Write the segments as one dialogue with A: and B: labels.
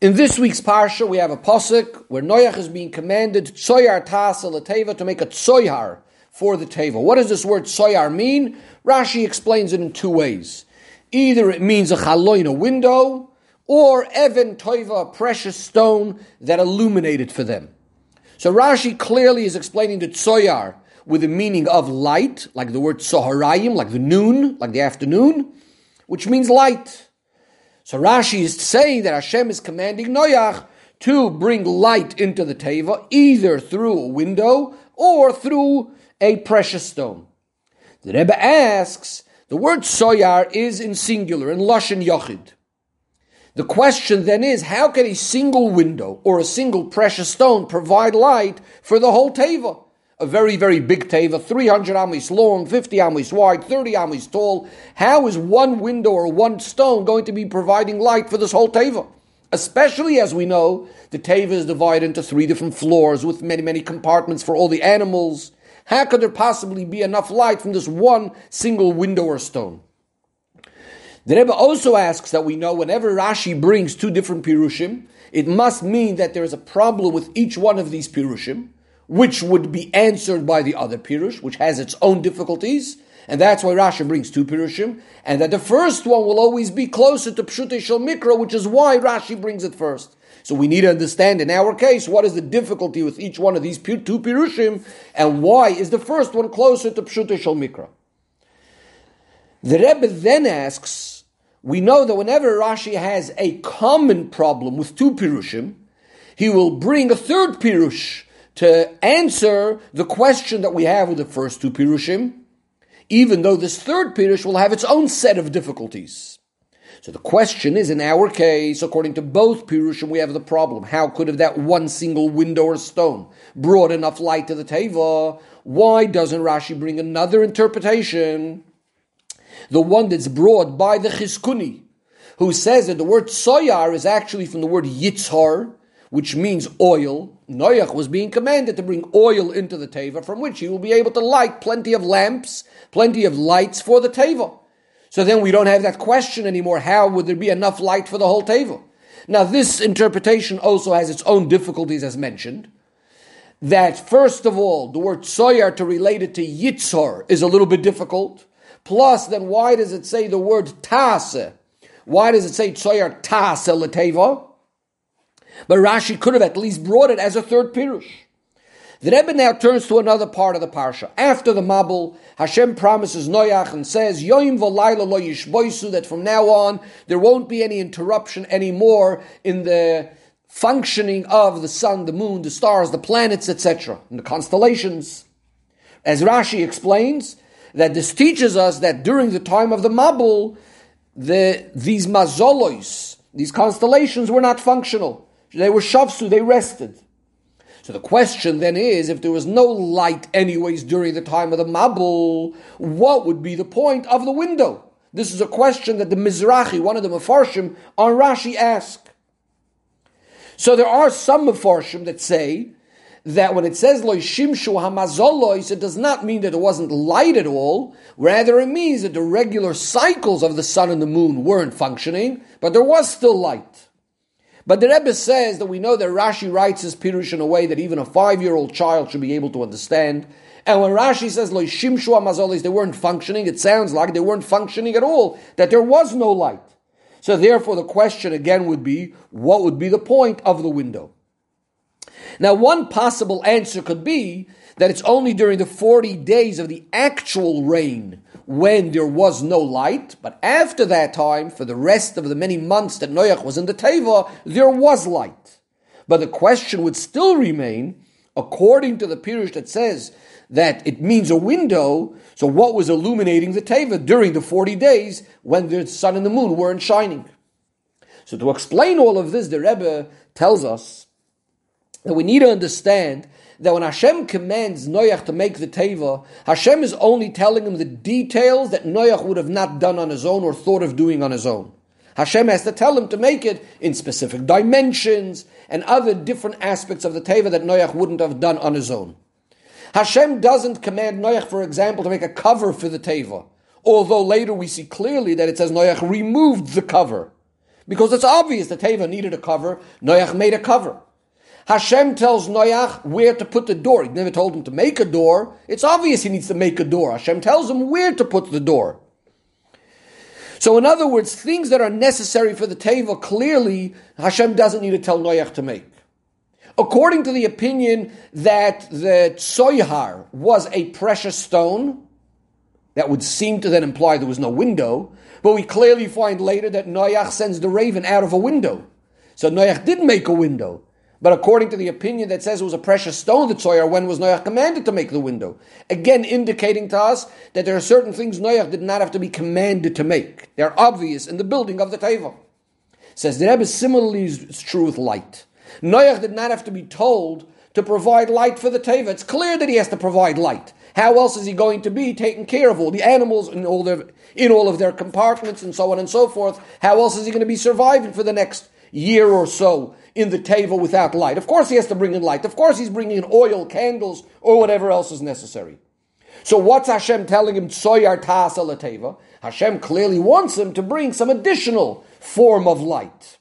A: In this week's parsha, we have a posuk where Noach is being commanded tsoyar tasa teva to make a tsoyar for the teva. What does this word tsoyar mean? Rashi explains it in two ways. Either it means a chaloin, a window, or even toiva, a precious stone that illuminated for them. So Rashi clearly is explaining the tsoyar with the meaning of light, like the word soharayim, like the noon, like the afternoon, which means light. So Rashi is saying that Hashem is commanding Noach to bring light into the Teva, either through a window or through a precious stone. The Rebbe asks, the word soyar is in singular, in Lashon Yochid. The question then is, how can a single window or a single precious stone provide light for the whole Teva? A very, very big teva, 300 amis long, 50 amis wide, 30 amis tall. How is one window or one stone going to be providing light for this whole teva? Especially as we know, the teva is divided into three different floors with many, many compartments for all the animals. How could there possibly be enough light from this one single window or stone? The Rebbe also asks that we know whenever Rashi brings two different pirushim, it must mean that there is a problem with each one of these pirushim which would be answered by the other Pirush, which has its own difficulties, and that's why Rashi brings two Pirushim, and that the first one will always be closer to Pshuto Shel Mikra, which is why Rashi brings it first. So we need to understand in our case what is the difficulty with each one of these two Pirushim, and why is the first one closer to Pshuto Shel Mikra. The Rebbe then asks, we know that whenever Rashi has a common problem with two Pirushim, he will bring a third Pirush, to answer the question that we have with the first two Pirushim, even though this third Pirush will have its own set of difficulties. So the question is, in our case, according to both Pirushim, we have the problem. How could have that one single window or stone brought enough light to the Teva? Why doesn't Rashi bring another interpretation? The one that's brought by the Chizkuni, who says that the word soyar is actually from the word yitzhar, which means oil. Noach was being commanded to bring oil into the Teva, from which he will be able to light plenty of lamps, plenty of lights for the Teva. So then we don't have that question anymore. How would there be enough light for the whole Teva? Now, this interpretation also has its own difficulties, as mentioned. That, first of all, the word soyar to relate it to yitzhar is a little bit difficult. Plus, then why does it say the word tase? Why does it say soyar tase leteva? But Rashi could have at least brought it as a third pirush. The Rebbe now turns to another part of the parsha. After the Mabul, Hashem promises Noach and says, Yoim v'layla lo yishboisu, that from now on there won't be any interruption anymore in the functioning of the sun, the moon, the stars, the planets, etc., and the constellations. As Rashi explains, that this teaches us that during the time of the Mabul, the, these mazolois, these constellations were not functional. They were shavsu, they rested. So the question then is, if there was no light anyways during the time of the Mabul, what would be the point of the window? This is a question that the Mizrahi, one of the Mefarshim, on Rashi ask. So there are some Mefarshim that say that when it says loy shimshu hamazolois, it does not mean that it wasn't light at all. Rather, it means that the regular cycles of the sun and the moon weren't functioning, but there was still light. But the Rebbe says that we know that Rashi writes his Pirush in a way that even a five-year-old child should be able to understand. And when Rashi says Lo Shimshu Amazolis, they weren't functioning, it sounds like they weren't functioning at all, that there was no light. So therefore the question again would be, what would be the point of the window? Now one possible answer could be that it's only during the 40 days of the actual rain when there was no light, but after that time, for the rest of the many months that Noach was in the Teva, there was light. But the question would still remain, according to the Pirush that says that it means a window, so what was illuminating the Teva during the 40 days when the sun and the moon weren't shining? So to explain all of this, the Rebbe tells us that we need to understand that when Hashem commands Noach to make the Teva, Hashem is only telling him the details that Noach would have not done on his own or thought of doing on his own. Hashem has to tell him to make it in specific dimensions and other different aspects of the Teva that Noach wouldn't have done on his own. Hashem doesn't command Noach, for example, to make a cover for the Teva, although later we see clearly that it says Noach removed the cover Because it's obvious the Teva needed a cover, Noach made a cover. Hashem tells Noach where to put the door. He never told him to make a door. It's obvious he needs to make a door. Hashem tells him where to put the door. So, in other words, things that are necessary for the Teva, clearly Hashem doesn't need to tell Noach to make. According to the opinion that the Tsoyhar was a precious stone, that would seem to then imply there was no window, but we clearly find later that Noach sends the raven out of a window. So Noach did make a window. But according to the opinion that says it was a precious stone that Tsoyar, when was Noach commanded to make the window? Again, indicating to us that there are certain things Noach did not have to be commanded to make. They're obvious in the building of the Teva. Says the Rebbe similarly is true with light. Noach did not have to be told to provide light for the Teva. It's clear that he has to provide light. How else is he going to be taking care of all the animals in all their in all of their compartments and so on and so forth? How else is he going to be surviving for the next year or so in the table without light? Of course, he has to bring in light. Of course, he's bringing in oil, candles, or whatever else is necessary. So, what's Hashem telling him? Tsoyar ta'asa teva. Hashem clearly wants him to bring some additional form of light,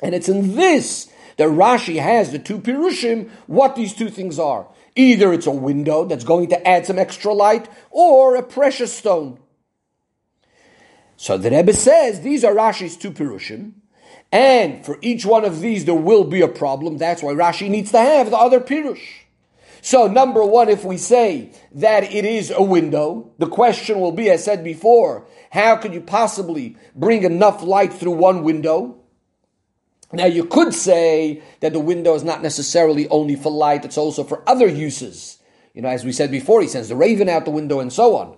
A: and it's in this that Rashi has the two pirushim. What these two things are? Either it's a window that's going to add some extra light, or a precious stone. So the Rebbe says these are Rashi's two pirushim. And for each one of these, there will be a problem. That's why Rashi needs to have the other pirush. So, number one, if we say that it is a window, the question will be, as said before, how could you possibly bring enough light through one window? Now, you could say that the window is not necessarily only for light, it's also for other uses. You know, as we said before, he sends the raven out the window and so on.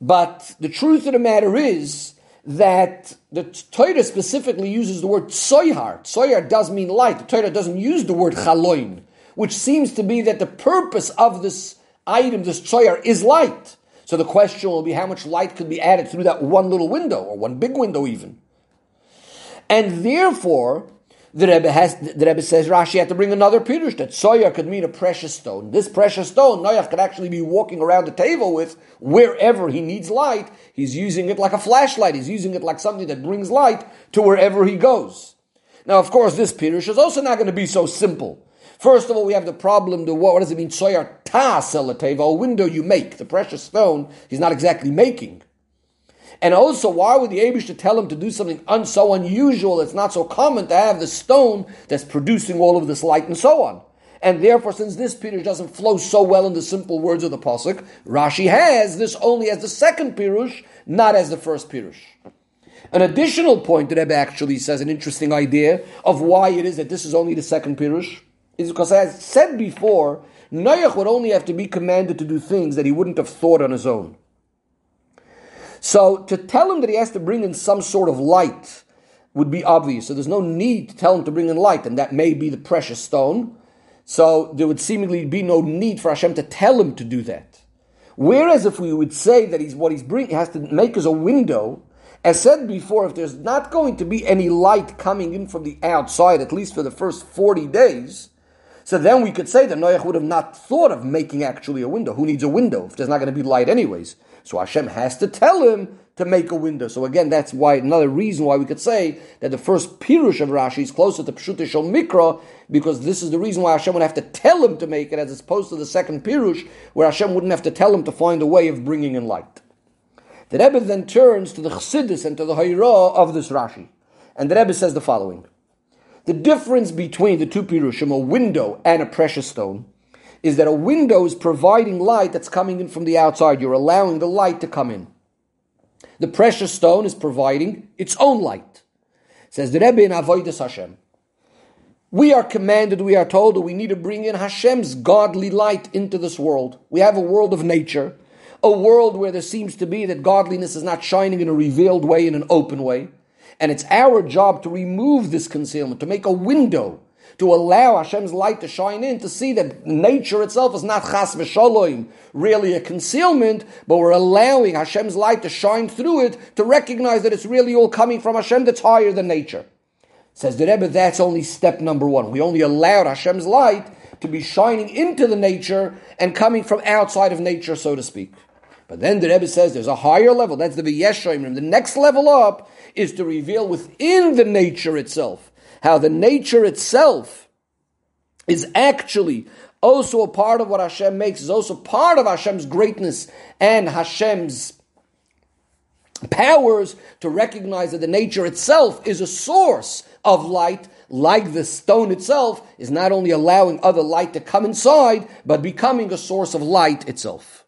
A: But the truth of the matter is that the Torah specifically uses the word tsoyhar. Tsoyhar does mean light. The Torah doesn't use the word chaloin, which seems to be that the purpose of this item, this tsoyhar, is light. So the question will be how much light could be added through that one little window, or one big window even. And therefore, the Rebbe, has, the Rebbe says Rashi had to bring another pirush that soya could mean a precious stone. This precious stone, Noach could actually be walking around the table with wherever he needs light. He's using it like a flashlight. He's using it like something that brings light to wherever he goes. Now, of course, this pirush is also not going to be so simple. First of all, we have the problem: the what, what does it mean? Soyar ta selateva, a window you make. The precious stone he's not exactly making. And also, why would the Abish to tell him to do something un- so unusual? It's not so common to have the stone that's producing all of this light and so on. And therefore, since this pirush doesn't flow so well in the simple words of the pasuk, Rashi has this only as the second pirush, not as the first pirush. An additional point that Rebbe actually says, an interesting idea of why it is that this is only the second pirush, is because as said before, Noach would only have to be commanded to do things that he wouldn't have thought on his own. So to tell him that he has to bring in some sort of light would be obvious. So there's no need to tell him to bring in light, and that may be the precious stone. So there would seemingly be no need for Hashem to tell him to do that. Whereas if we would say that he's what he's bringing has to make as a window, as said before, if there's not going to be any light coming in from the outside, at least for the first 40 days, so then we could say that Noach would have not thought of making actually a window. Who needs a window if there's not going to be light anyways? So Hashem has to tell him to make a window. So again, that's why another reason why we could say that the first pirush of Rashi is closer to Shel Mikra, because this is the reason why Hashem would have to tell him to make it, as opposed to the second pirush, where Hashem wouldn't have to tell him to find a way of bringing in light. The Rebbe then turns to the Chassidus and to the Hayra of this Rashi, and the Rebbe says the following. The difference between the two pirushim, a window and a precious stone, is that a window is providing light that's coming in from the outside. You're allowing the light to come in. The precious stone is providing its own light. Says the Rebbe in Avodas Hashem. We are commanded, we are told that we need to bring in Hashem's godly light into this world. We have a world of nature, a world where there seems to be that godliness is not shining in a revealed way, in an open way. And it's our job to remove this concealment, to make a window, to allow Hashem's light to shine in, to see that nature itself is not chas v'shalom, really a concealment, but we're allowing Hashem's light to shine through it, to recognize that it's really all coming from Hashem that's higher than nature. Says the Rebbe, that's only step number one. We only allowed Hashem's light to be shining into the nature and coming from outside of nature, so to speak. But then the Rebbe says there's a higher level. That's the V'yeshoimrim. The next level up is to reveal within the nature itself how the nature itself is actually also a part of what Hashem makes, is also part of Hashem's greatness and Hashem's powers to recognize that the nature itself is a source of light, like the stone itself is not only allowing other light to come inside, but becoming a source of light itself.